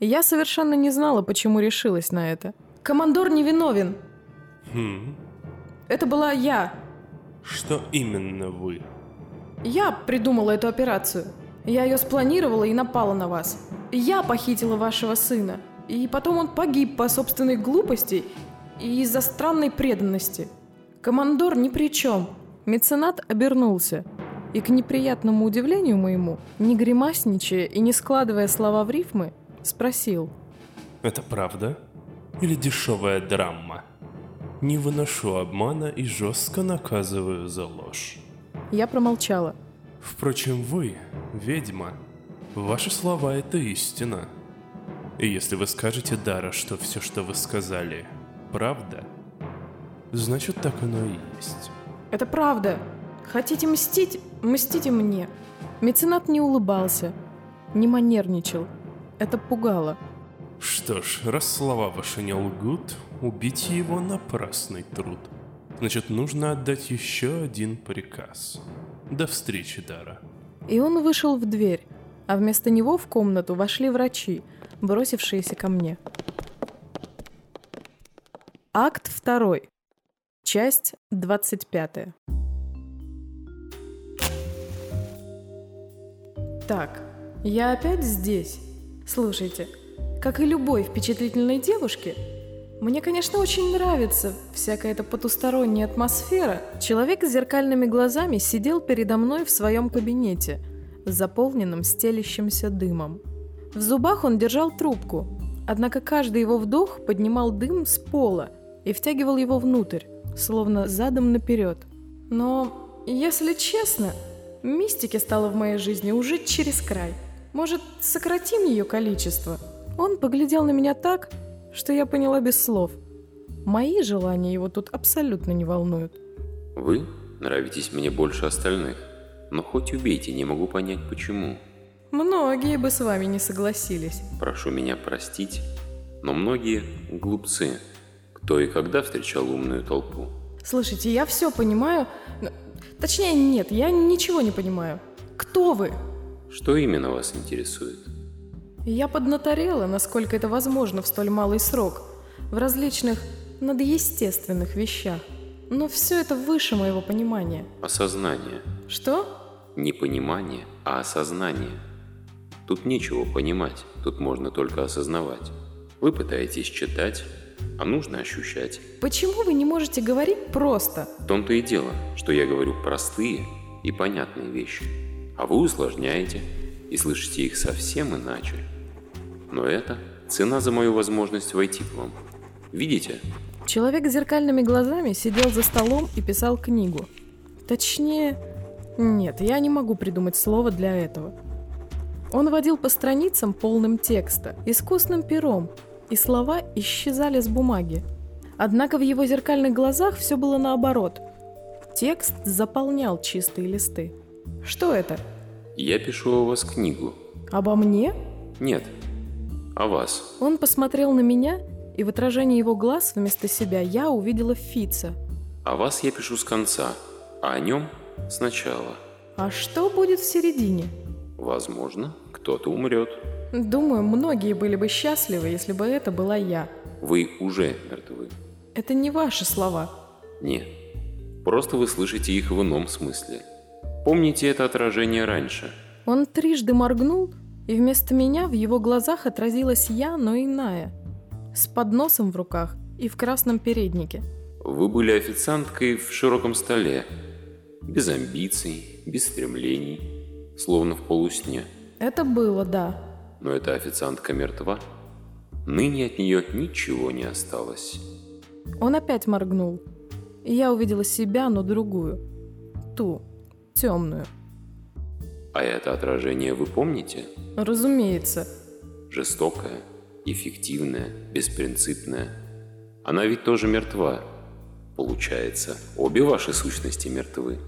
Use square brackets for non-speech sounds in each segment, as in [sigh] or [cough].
Я совершенно не знала, почему решилась на это. Командор невиновен. Хм, Это была я. что именно вы? Я придумала эту операцию. Я ее спланировала и напала на вас. Я похитила вашего сына. И потом он погиб по собственной глупости и из-за странной преданности. Командор ни при чем. Меценат обернулся. И к неприятному удивлению моему, не гримасничая и не складывая слова в рифмы, спросил. Это правда? Или дешевая драма? Не выношу обмана и жестко наказываю за ложь. Я промолчала. Впрочем, вы, ведьма, ваши слова — это истина. И если вы скажете Дара, что все, что вы сказали, правда, значит так оно и есть. Это правда. Хотите мстить? Мстите мне. Меценат не улыбался, не манерничал. Это пугало. Что ж, раз слова ваши не лгут, убить его напрасный труд. Значит, нужно отдать еще один приказ. До встречи, Дара. И он вышел в дверь, а вместо него в комнату вошли врачи, бросившиеся ко мне. Акт второй. Часть двадцать пятая. Так, я опять здесь. Слушайте, как и любой впечатлительной девушке, мне, конечно, очень нравится всякая эта потусторонняя атмосфера. Человек с зеркальными глазами сидел передо мной в своем кабинете, заполненном стелящимся дымом. В зубах он держал трубку, однако каждый его вдох поднимал дым с пола и втягивал его внутрь, словно задом наперед. Но, если честно, мистики стало в моей жизни уже через край. Может, сократим ее количество? Он поглядел на меня так, что я поняла без слов. Мои желания его тут абсолютно не волнуют. Вы нравитесь мне больше остальных, но хоть убейте, не могу понять почему. Многие бы с вами не согласились. Прошу меня простить, но многие глупцы. Кто и когда встречал умную толпу? Слушайте, я все понимаю. но- Точнее, нет, я ничего не понимаю. Кто вы? Что именно вас интересует? Я поднаторела, насколько это возможно в столь малый срок, в различных надъестественных вещах. Но все это выше моего понимания. Осознание. Что? Не понимание, а осознание. Тут нечего понимать, тут можно только осознавать. Вы пытаетесь читать, а нужно ощущать. Почему вы не можете говорить просто? В том-то и дело, что я говорю простые и понятные вещи, а вы усложняете и слышите их совсем иначе. Но это цена за мою возможность войти к вам. Видите? Человек с зеркальными глазами сидел за столом и писал книгу. Точнее, нет, я не могу придумать слово для этого. Он водил по страницам полным текста, искусным пером, и слова исчезали с бумаги. Однако в его зеркальных глазах все было наоборот. Текст заполнял чистые листы. Что это? Я пишу о вас книгу. Обо мне? Нет, о вас. Он посмотрел на меня, и в отражении его глаз вместо себя я увидела Фица. О вас я пишу с конца, а о нем сначала. А что будет в середине? Возможно, кто-то умрет. Думаю, многие были бы счастливы, если бы это была я. Вы уже мертвы. Это не ваши слова. Нет. Просто вы слышите их в ином смысле. Помните это отражение раньше. Он трижды моргнул, и вместо меня в его глазах отразилась я, но иная. С подносом в руках и в красном переднике. Вы были официанткой в широком столе. Без амбиций, без стремлений, словно в полусне. Это было, да. Но эта официантка мертва. Ныне от нее ничего не осталось. Он опять моргнул. И я увидела себя, но другую. Ту, темную. А это отражение вы помните? Разумеется. Жестокое, эффективное, беспринципное. Она ведь тоже мертва. Получается, обе ваши сущности мертвы.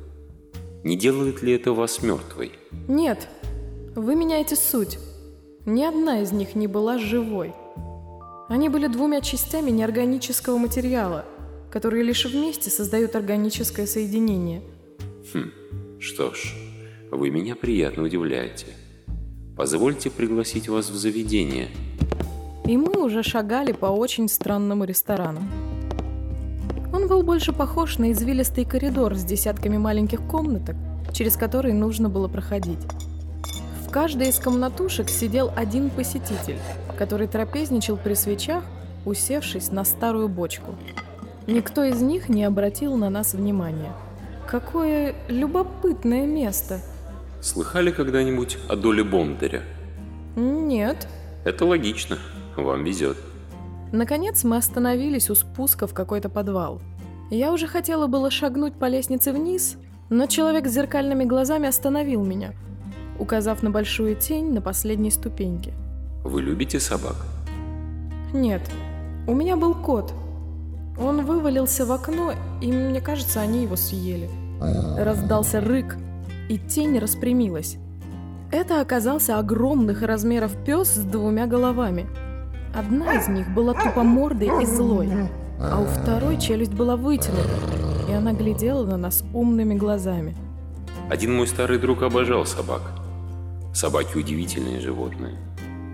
Не делает ли это вас мертвой? Нет, вы меняете суть. Ни одна из них не была живой. Они были двумя частями неорганического материала, которые лишь вместе создают органическое соединение. Хм, что ж, вы меня приятно удивляете. Позвольте пригласить вас в заведение. и мы уже шагали по очень странному ресторану. Он был больше похож на извилистый коридор с десятками маленьких комнаток, через которые нужно было проходить. В каждой из комнатушек сидел один посетитель, который трапезничал при свечах, усевшись на старую бочку. Никто из них не обратил на нас внимания. Какое любопытное место. Слыхали когда-нибудь о доле Бондаря? Нет. Это логично. Вам везет. Наконец мы остановились у спуска в какой-то подвал. Я уже хотела было шагнуть по лестнице вниз, но человек с зеркальными глазами остановил меня, указав на большую тень на последней ступеньке. Вы любите собак? Нет, у меня был кот. Он вывалился в окно, и мне кажется, они его съели. Раздался рык, и тень распрямилась. Это оказался огромных размеров пес с двумя головами – Одна из них была тупомордой и злой, а у второй челюсть была вытянута, и она глядела на нас умными глазами. Один мой старый друг обожал собак. Собаки удивительные животные.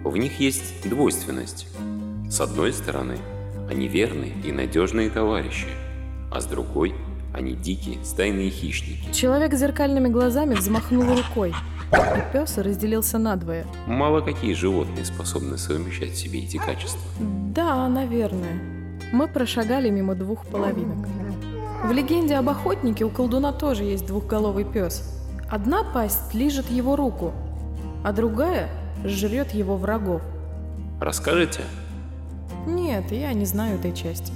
В них есть двойственность. С одной стороны, они верные и надежные товарищи, а с другой – они дикие, стайные хищники. Человек с зеркальными глазами взмахнул рукой, и пес разделился надвое. Мало какие животные способны совмещать в себе эти качества. Да, наверное. Мы прошагали мимо двух половинок. В легенде об охотнике у колдуна тоже есть двухголовый пес. Одна пасть лижет его руку, а другая жрет его врагов. Расскажете? Нет, я не знаю этой части.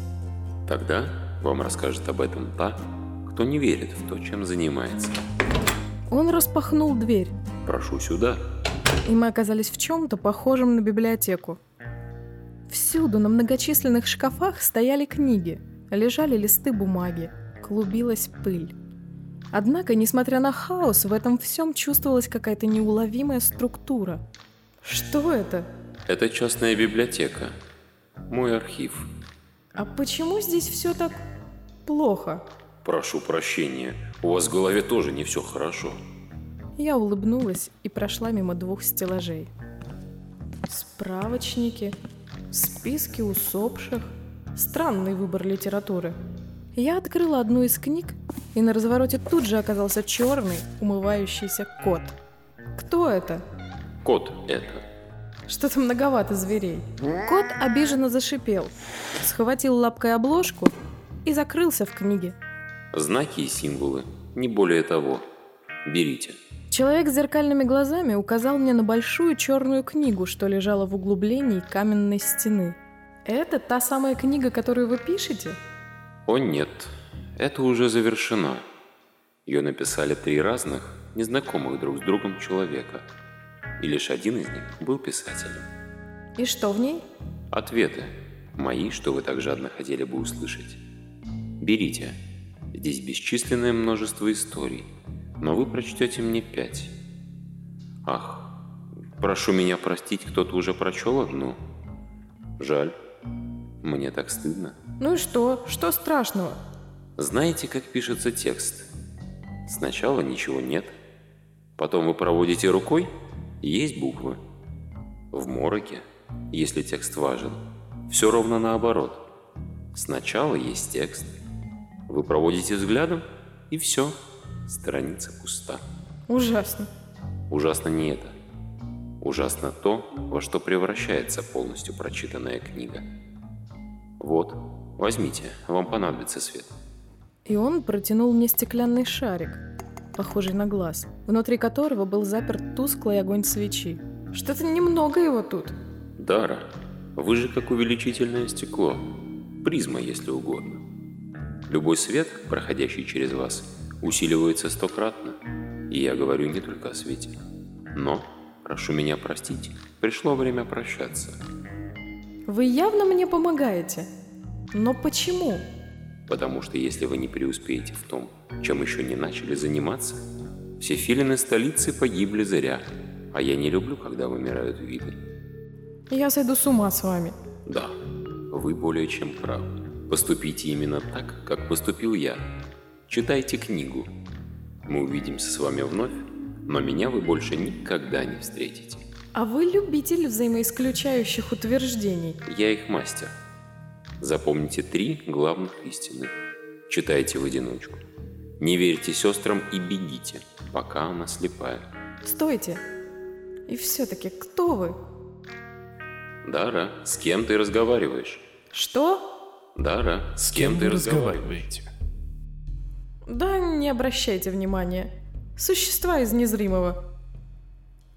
Тогда вам расскажет об этом та, кто не верит в то, чем занимается. Он распахнул дверь. Прошу сюда. И мы оказались в чем-то похожем на библиотеку. Всюду на многочисленных шкафах стояли книги, лежали листы бумаги, клубилась пыль. Однако, несмотря на хаос, в этом всем чувствовалась какая-то неуловимая структура. Что это? Это частная библиотека. Мой архив. А почему здесь все так плохо? Прошу прощения, у вас в голове тоже не все хорошо. Я улыбнулась и прошла мимо двух стеллажей. Справочники, списки усопших. Странный выбор литературы. Я открыла одну из книг, и на развороте тут же оказался черный, умывающийся кот. Кто это? Кот это. Что-то многовато зверей. Кот обиженно зашипел, схватил лапкой обложку и закрылся в книге. Знаки и символы, не более того. Берите. Человек с зеркальными глазами указал мне на большую черную книгу, что лежала в углублении каменной стены. Это та самая книга, которую вы пишете? О нет, это уже завершена. Ее написали три разных, незнакомых друг с другом человека. И лишь один из них был писателем. И что в ней? Ответы. Мои, что вы так жадно хотели бы услышать. Берите. Здесь бесчисленное множество историй, но вы прочтете мне пять. Ах, прошу меня простить, кто-то уже прочел одну. Жаль, мне так стыдно. Ну и что? Что страшного? Знаете, как пишется текст? Сначала ничего нет, потом вы проводите рукой, есть буквы. В мороке, если текст важен, все ровно наоборот. Сначала есть текст – вы проводите взглядом, и все. Страница пуста. Ужасно. Ужасно не это. Ужасно то, во что превращается полностью прочитанная книга. Вот, возьмите, вам понадобится свет. И он протянул мне стеклянный шарик, похожий на глаз, внутри которого был заперт тусклый огонь свечи. Что-то немного его тут. Дара, вы же как увеличительное стекло. Призма, если угодно. Любой свет, проходящий через вас, усиливается стократно. И я говорю не только о свете. Но, прошу меня простить, пришло время прощаться. Вы явно мне помогаете. Но почему? Потому что если вы не преуспеете в том, чем еще не начали заниматься, все филины столицы погибли зря, а я не люблю, когда вымирают виды. Я сойду с ума с вами. Да, вы более чем правы. Поступите именно так, как поступил я. Читайте книгу. Мы увидимся с вами вновь, но меня вы больше никогда не встретите. А вы любитель взаимоисключающих утверждений. Я их мастер. Запомните три главных истины. Читайте в одиночку. Не верьте сестрам и бегите, пока она слепая. Стойте. И все-таки кто вы? Дара, с кем ты разговариваешь? Что? Дара, С кем вы разговариваете? Да не обращайте внимания. Существа из незримого.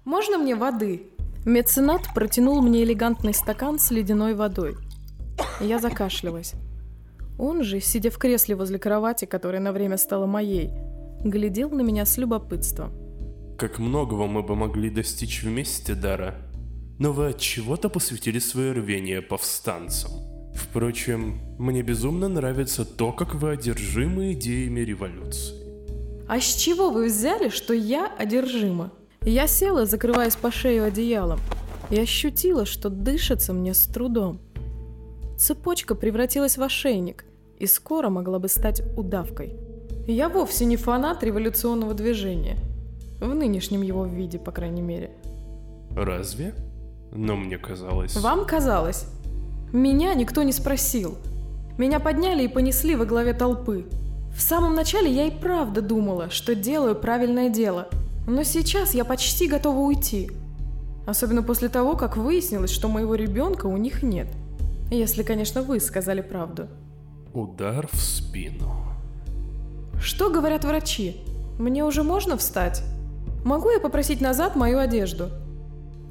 Можно мне воды? Меценат протянул мне элегантный стакан с ледяной водой. Я закашлялась. Он же, сидя в кресле возле кровати, которая на время стала моей, глядел на меня с любопытством. Как многого мы бы могли достичь вместе, Дара. Но вы от чего-то посвятили свое рвение повстанцам. Впрочем, мне безумно нравится то, как вы одержимы идеями революции. А с чего вы взяли, что я одержима? Я села, закрываясь по шею одеялом, и ощутила, что дышится мне с трудом. Цепочка превратилась в ошейник и скоро могла бы стать удавкой. Я вовсе не фанат революционного движения. В нынешнем его виде, по крайней мере. Разве? Но мне казалось... Вам казалось? Меня никто не спросил. Меня подняли и понесли во главе толпы. В самом начале я и правда думала, что делаю правильное дело. Но сейчас я почти готова уйти. Особенно после того, как выяснилось, что моего ребенка у них нет. Если, конечно, вы сказали правду. Удар в спину. Что говорят врачи? Мне уже можно встать? Могу я попросить назад мою одежду?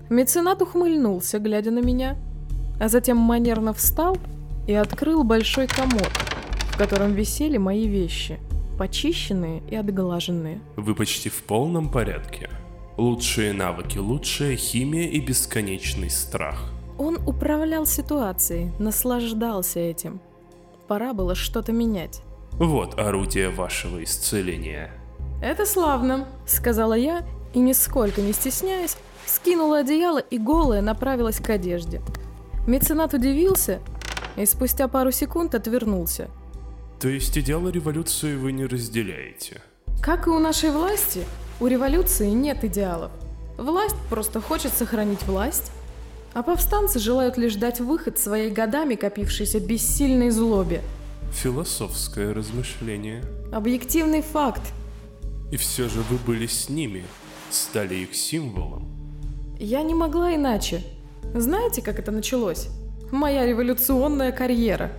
Меценат ухмыльнулся, глядя на меня, а затем манерно встал и открыл большой комод, в котором висели мои вещи, почищенные и отглаженные. Вы почти в полном порядке. Лучшие навыки, лучшая химия и бесконечный страх. Он управлял ситуацией, наслаждался этим. Пора было что-то менять. Вот орудие вашего исцеления. «Это славно», — сказала я, и нисколько не стесняясь, скинула одеяло и голая направилась к одежде. Меценат удивился и спустя пару секунд отвернулся. То есть идеалы революции вы не разделяете? Как и у нашей власти, у революции нет идеалов. Власть просто хочет сохранить власть, а повстанцы желают лишь дать выход своей годами копившейся бессильной злобе. Философское размышление. Объективный факт. И все же вы были с ними, стали их символом. Я не могла иначе. Знаете, как это началось? Моя революционная карьера.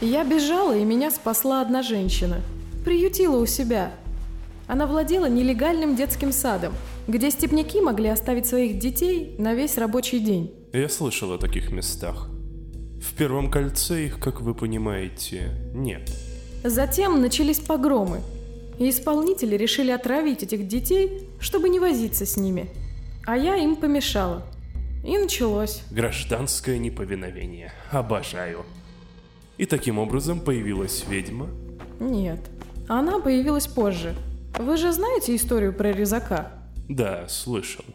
Я бежала, и меня спасла одна женщина. Приютила у себя. Она владела нелегальным детским садом, где степняки могли оставить своих детей на весь рабочий день. Я слышал о таких местах. В первом кольце их, как вы понимаете, нет. Затем начались погромы, и исполнители решили отравить этих детей, чтобы не возиться с ними. А я им помешала. И началось. Гражданское неповиновение. Обожаю. И таким образом появилась ведьма. Нет, она появилась позже. Вы же знаете историю про резака? Да, слышал.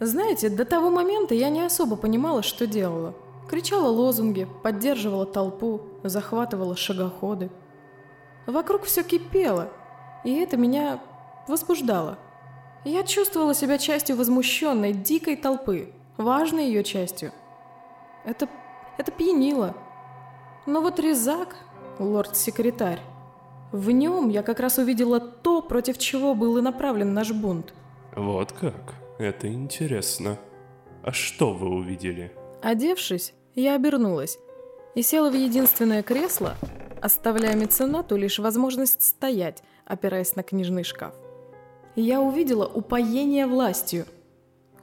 Знаете, до того момента я не особо понимала, что делала. Кричала лозунги, поддерживала толпу, захватывала шагоходы. Вокруг все кипело, и это меня возбуждало. Я чувствовала себя частью возмущенной, дикой толпы, важной ее частью. Это, это пьянило. Но вот Резак, лорд-секретарь, в нем я как раз увидела то, против чего был и направлен наш бунт. Вот как? Это интересно. А что вы увидели? Одевшись, я обернулась и села в единственное кресло, оставляя меценату лишь возможность стоять, опираясь на книжный шкаф. Я увидела упоение властью,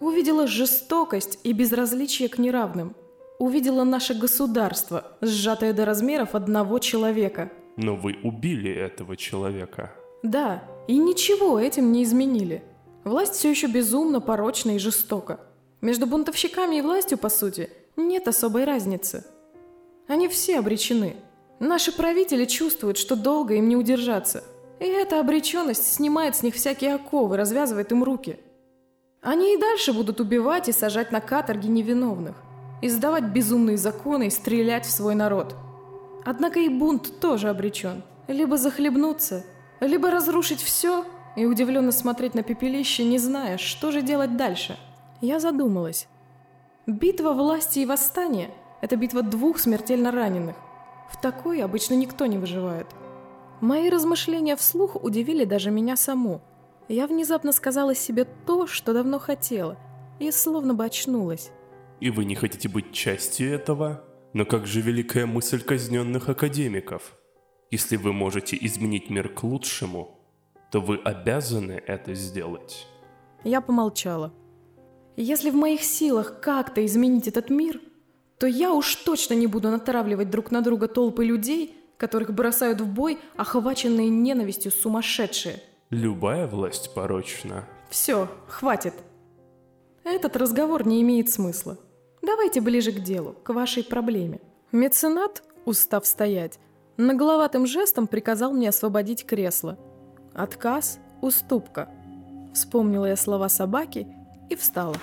увидела жестокость и безразличие к неравным, увидела наше государство, сжатое до размеров одного человека. Но вы убили этого человека. Да, и ничего этим не изменили. Власть все еще безумно, порочна и жестока. Между бунтовщиками и властью, по сути, нет особой разницы. Они все обречены. Наши правители чувствуют, что долго им не удержаться. И эта обреченность снимает с них всякие оковы, развязывает им руки. Они и дальше будут убивать и сажать на каторги невиновных, издавать безумные законы и стрелять в свой народ. Однако и бунт тоже обречен. Либо захлебнуться, либо разрушить все и удивленно смотреть на пепелище, не зная, что же делать дальше. Я задумалась. Битва власти и восстания – это битва двух смертельно раненых. В такой обычно никто не выживает. Мои размышления вслух удивили даже меня саму. Я внезапно сказала себе то, что давно хотела, и словно бы очнулась. И вы не хотите быть частью этого? Но как же великая мысль казненных академиков? Если вы можете изменить мир к лучшему, то вы обязаны это сделать. Я помолчала. Если в моих силах как-то изменить этот мир, то я уж точно не буду натравливать друг на друга толпы людей, которых бросают в бой охваченные ненавистью сумасшедшие. Любая власть порочна. Все, хватит. Этот разговор не имеет смысла. Давайте ближе к делу, к вашей проблеме. Меценат, устав стоять, нагловатым жестом приказал мне освободить кресло. Отказ – уступка. Вспомнила я слова собаки и встала.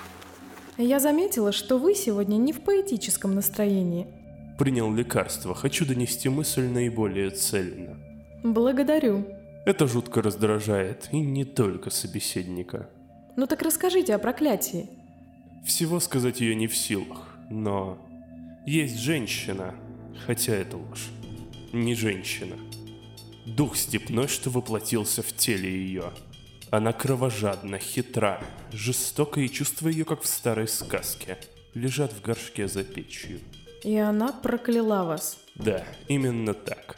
Я заметила, что вы сегодня не в поэтическом настроении. Принял лекарство, хочу донести мысль наиболее цельно. Благодарю. Это жутко раздражает, и не только собеседника. Ну так расскажите о проклятии. Всего сказать ее не в силах, но есть женщина, хотя это ложь. Не женщина. Дух степной, что воплотился в теле ее. Она кровожадна, хитра, жестока, и чувства ее, как в старой сказке, лежат в горшке за печью. И она прокляла вас. Да, именно так.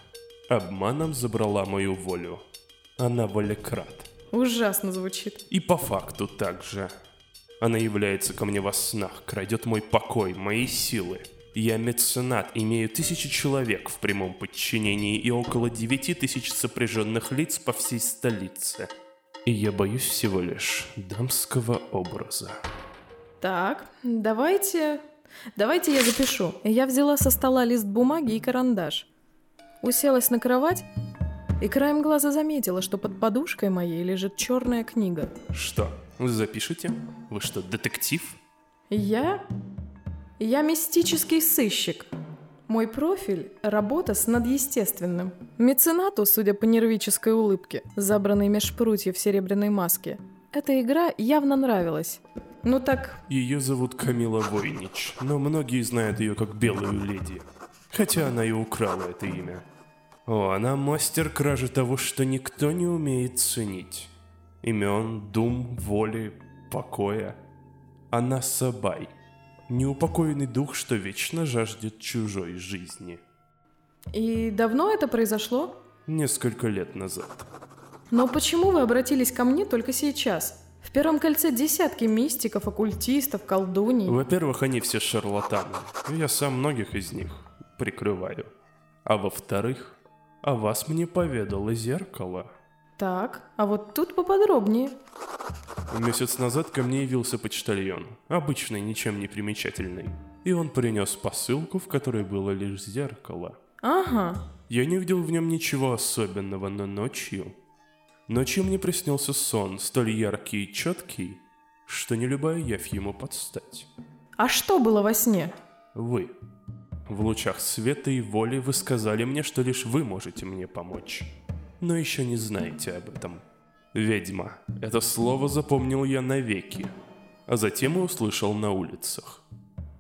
Обманом забрала мою волю. Она волекрат. Ужасно звучит. И по факту также. Она является ко мне во снах, крадет мой покой, мои силы. Я меценат, имею тысячи человек в прямом подчинении и около девяти тысяч сопряженных лиц по всей столице. И я боюсь всего лишь дамского образа. Так, давайте... Давайте я запишу. Я взяла со стола лист бумаги и карандаш. Уселась на кровать и краем глаза заметила, что под подушкой моей лежит черная книга. Что, вы запишете? Вы что, детектив? Я? Я мистический сыщик. Мой профиль – работа с надъестественным. Меценату, судя по нервической улыбке, забранной меж прутьев серебряной маски, эта игра явно нравилась. Ну так... Ее зовут Камила Войнич, но многие знают ее как Белую Леди. Хотя она и украла это имя. О, она мастер кражи того, что никто не умеет ценить. Имен, дум, воли, покоя. Она Сабай. Неупокоенный дух, что вечно жаждет чужой жизни. И давно это произошло? Несколько лет назад. Но почему вы обратились ко мне только сейчас? В первом кольце десятки мистиков, оккультистов, колдуний. Во-первых, они все шарлатаны. Я сам многих из них прикрываю. А во-вторых, о вас мне поведало зеркало. Так, а вот тут поподробнее. Месяц назад ко мне явился почтальон, обычный, ничем не примечательный. И он принес посылку, в которой было лишь зеркало. Ага. Я не видел в нем ничего особенного, но ночью... Ночью мне приснился сон, столь яркий и четкий, что не любая явь ему подстать. А что было во сне? Вы. В лучах света и воли вы сказали мне, что лишь вы можете мне помочь. Но еще не знаете об этом. Ведьма. Это слово запомнил я навеки. А затем и услышал на улицах.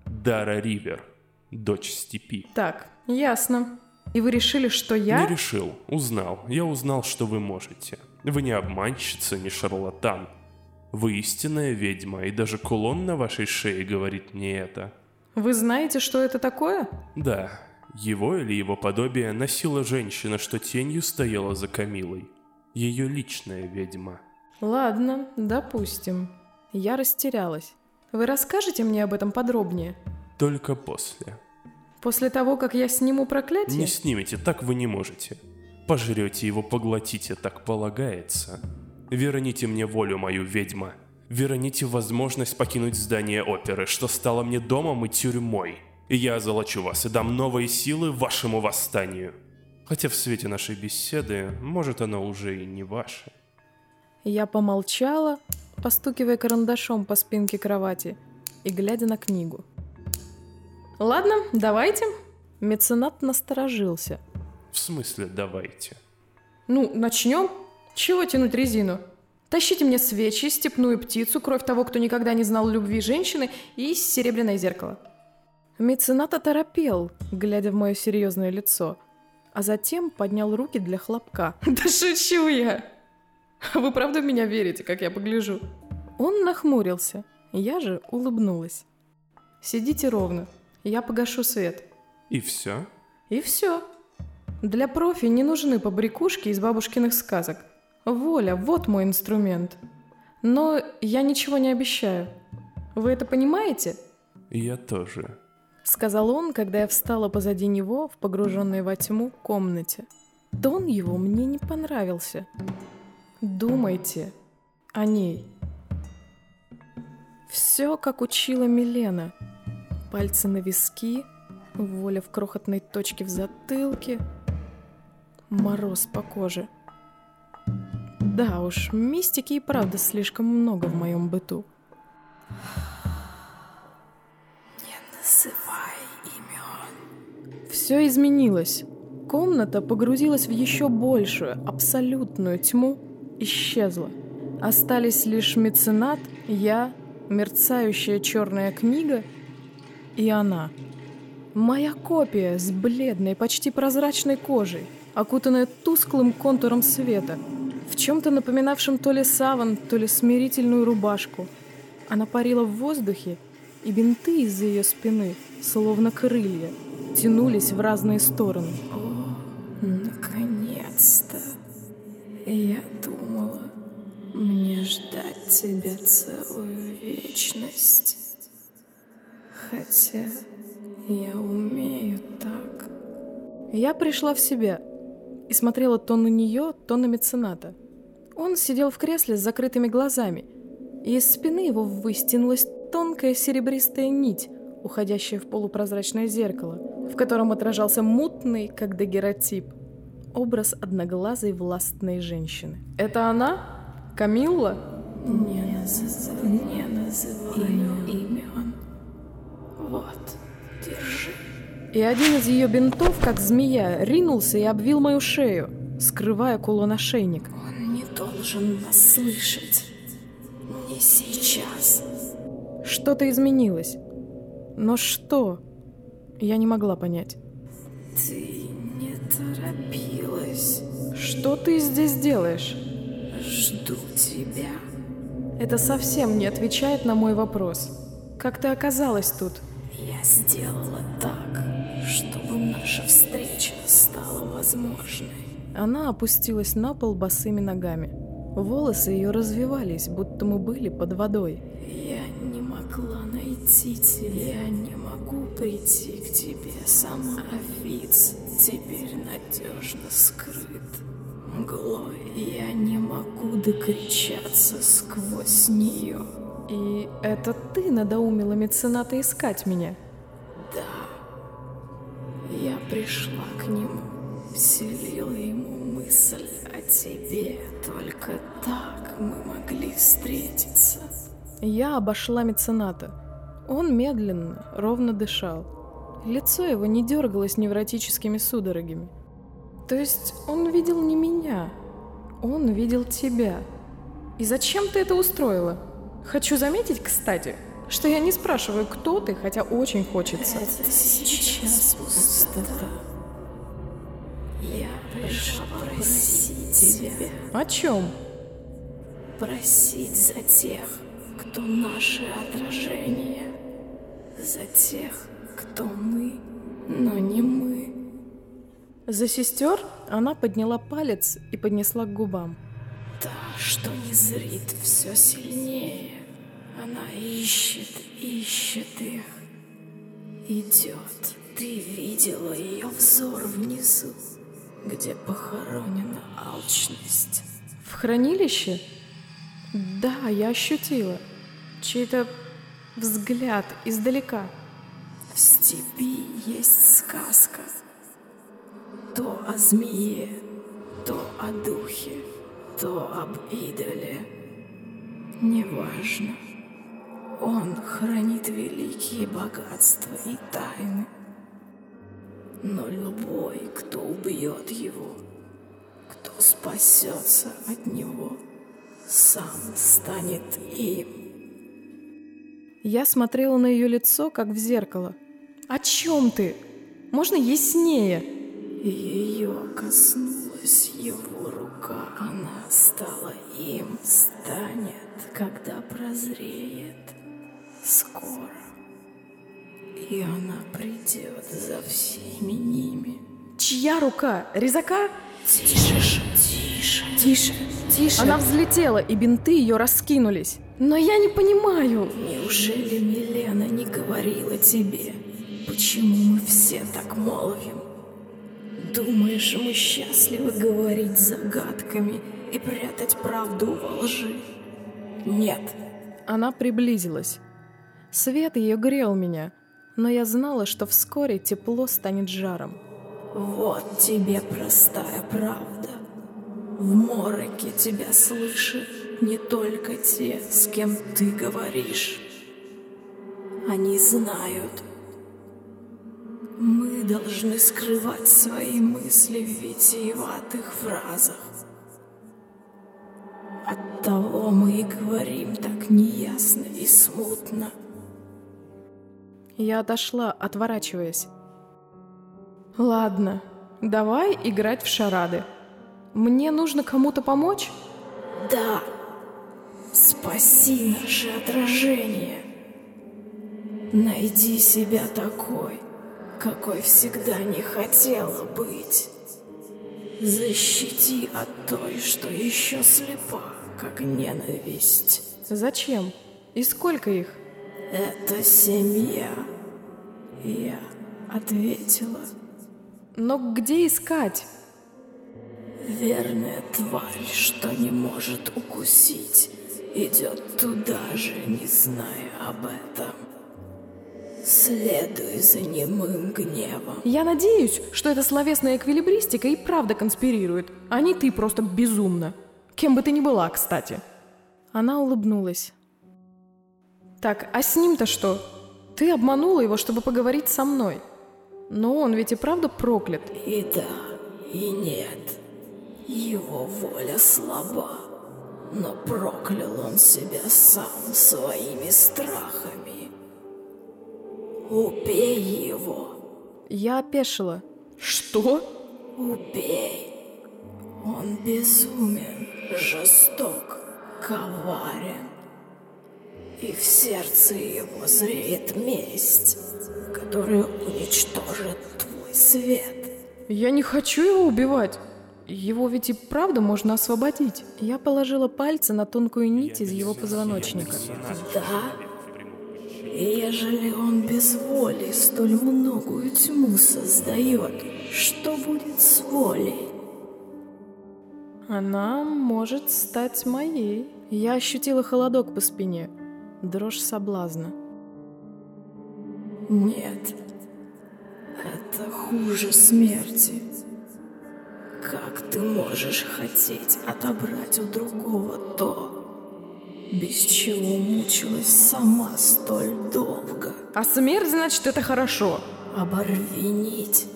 Дара Ривер. Дочь степи. Так, ясно. И вы решили, что я... Не решил. Узнал. Я узнал, что вы можете. Вы не обманщица, не шарлатан. Вы истинная ведьма, и даже кулон на вашей шее говорит мне это. Вы знаете, что это такое? Да, его или его подобие носила женщина, что тенью стояла за Камилой. Ее личная ведьма. Ладно, допустим. Я растерялась. Вы расскажете мне об этом подробнее? Только после. После того, как я сниму проклятие? Не снимете, так вы не можете. Пожрете его, поглотите, так полагается. Верните мне волю мою, ведьма. Верните возможность покинуть здание оперы, что стало мне домом и тюрьмой. И я озолочу вас и дам новые силы вашему восстанию. Хотя в свете нашей беседы, может, оно уже и не ваше. Я помолчала, постукивая карандашом по спинке кровати и глядя на книгу. «Ладно, давайте». Меценат насторожился. В смысле «давайте»? «Ну, начнем? Чего тянуть резину? Тащите мне свечи, степную птицу, кровь того, кто никогда не знал любви женщины, и серебряное зеркало. Меценат оторопел, глядя в мое серьезное лицо, а затем поднял руки для хлопка. [laughs] Да шучу я! Вы правда в меня верите, как я погляжу? Он нахмурился, я же улыбнулась. Сидите ровно, я погашу свет. И все? И все. Для профи не нужны побрякушки из бабушкиных сказок. Воля, вот мой инструмент. Но я ничего не обещаю. Вы это понимаете? Я тоже. Сказал он, когда я встала позади него в погруженной во тьму комнате. Тон его мне не понравился. Думайте о ней. Все, как учила Милена. Пальцы на виски, воля в крохотной точке в затылке, мороз по коже — да уж, мистики и правда слишком много в моем быту. Не называй имен. Все изменилось. Комната погрузилась в еще большую, абсолютную тьму, исчезла. Остались лишь меценат, я, мерцающая черная книга и она. Моя копия с бледной, почти прозрачной кожей, окутанная тусклым контуром света — в чем-то напоминавшем то ли саван, то ли смирительную рубашку. Она парила в воздухе, и бинты из-за ее спины, словно крылья, тянулись в разные стороны. О, наконец-то! Я думала, мне ждать тебя целую вечность. Хотя я умею так. Я пришла в себя и смотрела то на нее, то на мецената. Он сидел в кресле с закрытыми глазами, и из спины его выстянулась тонкая серебристая нить, уходящая в полупрозрачное зеркало, в котором отражался мутный, как дагеротип, образ одноглазой властной женщины. «Это она? Камилла?» «Не, называй, не называй имен. Вот, держи». И один из ее бинтов, как змея, ринулся и обвил мою шею, скрывая кулон-ошейник должен нас слышать. Не сейчас. Что-то изменилось. Но что? Я не могла понять. Ты не торопилась. Что ты здесь делаешь? Жду тебя. Это совсем не отвечает на мой вопрос. Как ты оказалась тут? Я сделала так, наша встреча стала возможной. Она опустилась на пол босыми ногами. Волосы ее развивались, будто мы были под водой. Я не могла найти тебя, я не могу прийти к тебе сама. Офиц теперь надежно скрыт. Мглой я не могу докричаться сквозь нее. И это ты надоумила мецената искать меня? Пришла к нему, вселила ему мысль о тебе. Только так мы могли встретиться. Я обошла мецената. Он медленно, ровно дышал. Лицо его не дергалось невротическими судорогами. То есть он видел не меня, он видел тебя. И зачем ты это устроила? Хочу заметить, кстати, что я не спрашиваю, кто ты, хотя очень хочется. Это сейчас пустота. Я пришла просить тебя. О чем? Просить за тех, кто наше отражение. За тех, кто мы, но не мы. За сестер она подняла палец и поднесла к губам. Та, что не зрит все сильнее. Она ищет, ищет их. Идет. Ты видела ее взор внизу где похоронена алчность. В хранилище? Да, я ощутила. Чей-то взгляд издалека. В степи есть сказка. То о змее, то о духе, то об идоле. Неважно. Он хранит великие богатства и тайны. Но любой, кто убьет его, кто спасется от него, сам станет им. Я смотрела на ее лицо, как в зеркало. «О чем ты? Можно яснее?» Ее коснулась его рука. Она стала им, станет, когда прозреет. Скоро. И она придет за всеми ними. Чья рука? Резака? Тише, тише, тише, тише. Она взлетела, и бинты ее раскинулись. Но я не понимаю. Неужели Милена не говорила тебе, почему мы все так молвим? Думаешь, мы счастливы говорить загадками и прятать правду во лжи? Нет. Она приблизилась. Свет ее грел меня, но я знала, что вскоре тепло станет жаром. Вот тебе простая правда. В мороке тебя слышат не только те, с кем ты говоришь. Они знают. Мы должны скрывать свои мысли в витиеватых фразах. Оттого мы и говорим так неясно и смутно. Я отошла, отворачиваясь. Ладно, давай играть в шарады. Мне нужно кому-то помочь? Да. Спаси наше отражение. Найди себя такой, какой всегда не хотела быть. Защити от той, что еще слепа, как ненависть. Зачем? И сколько их? Это семья. Я ответила. Но где искать? Верная тварь, что не может укусить, идет туда же, не зная об этом. Следуй за немым гневом. Я надеюсь, что эта словесная эквилибристика и правда конспирирует, а не ты просто безумно. Кем бы ты ни была, кстати. Она улыбнулась. Так, а с ним-то что? Ты обманула его, чтобы поговорить со мной. Но он ведь и правда проклят. И да, и нет. Его воля слаба, но проклял он себя сам своими страхами. Убей его. Я опешила. Что? Убей. Он безумен, жесток, коварен. И в сердце его зреет месть, которая уничтожит твой свет. Я не хочу его убивать. Его ведь и правда можно освободить. Я положила пальцы на тонкую нить из его позвоночника. Да? Ежели он без воли столь многую тьму создает, что будет с волей? Она может стать моей. Я ощутила холодок по спине, дрожь соблазна. Нет, это хуже смерти. Как ты можешь хотеть отобрать у другого то, без чего мучилась сама столь долго? А смерть, значит, это хорошо. Оборви нить,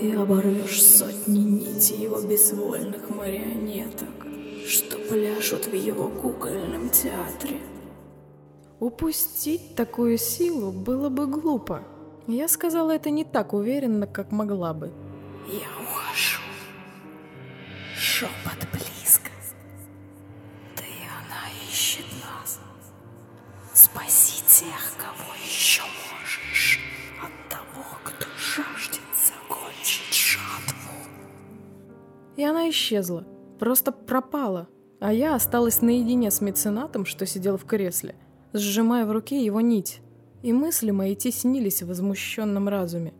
и оборвешь сотни нитей его безвольных марионеток, что пляшут в его кукольном театре. Упустить такую силу было бы глупо. Я сказала это не так уверенно, как могла бы. Я ухожу. Шепот близко. Да и она ищет нас. Спаси тех, кого еще можешь, от того, кто жаждет закончить жатву. И она исчезла. Просто пропала. А я осталась наедине с меценатом, что сидел в кресле, сжимая в руке его нить. И мысли мои теснились в возмущенном разуме.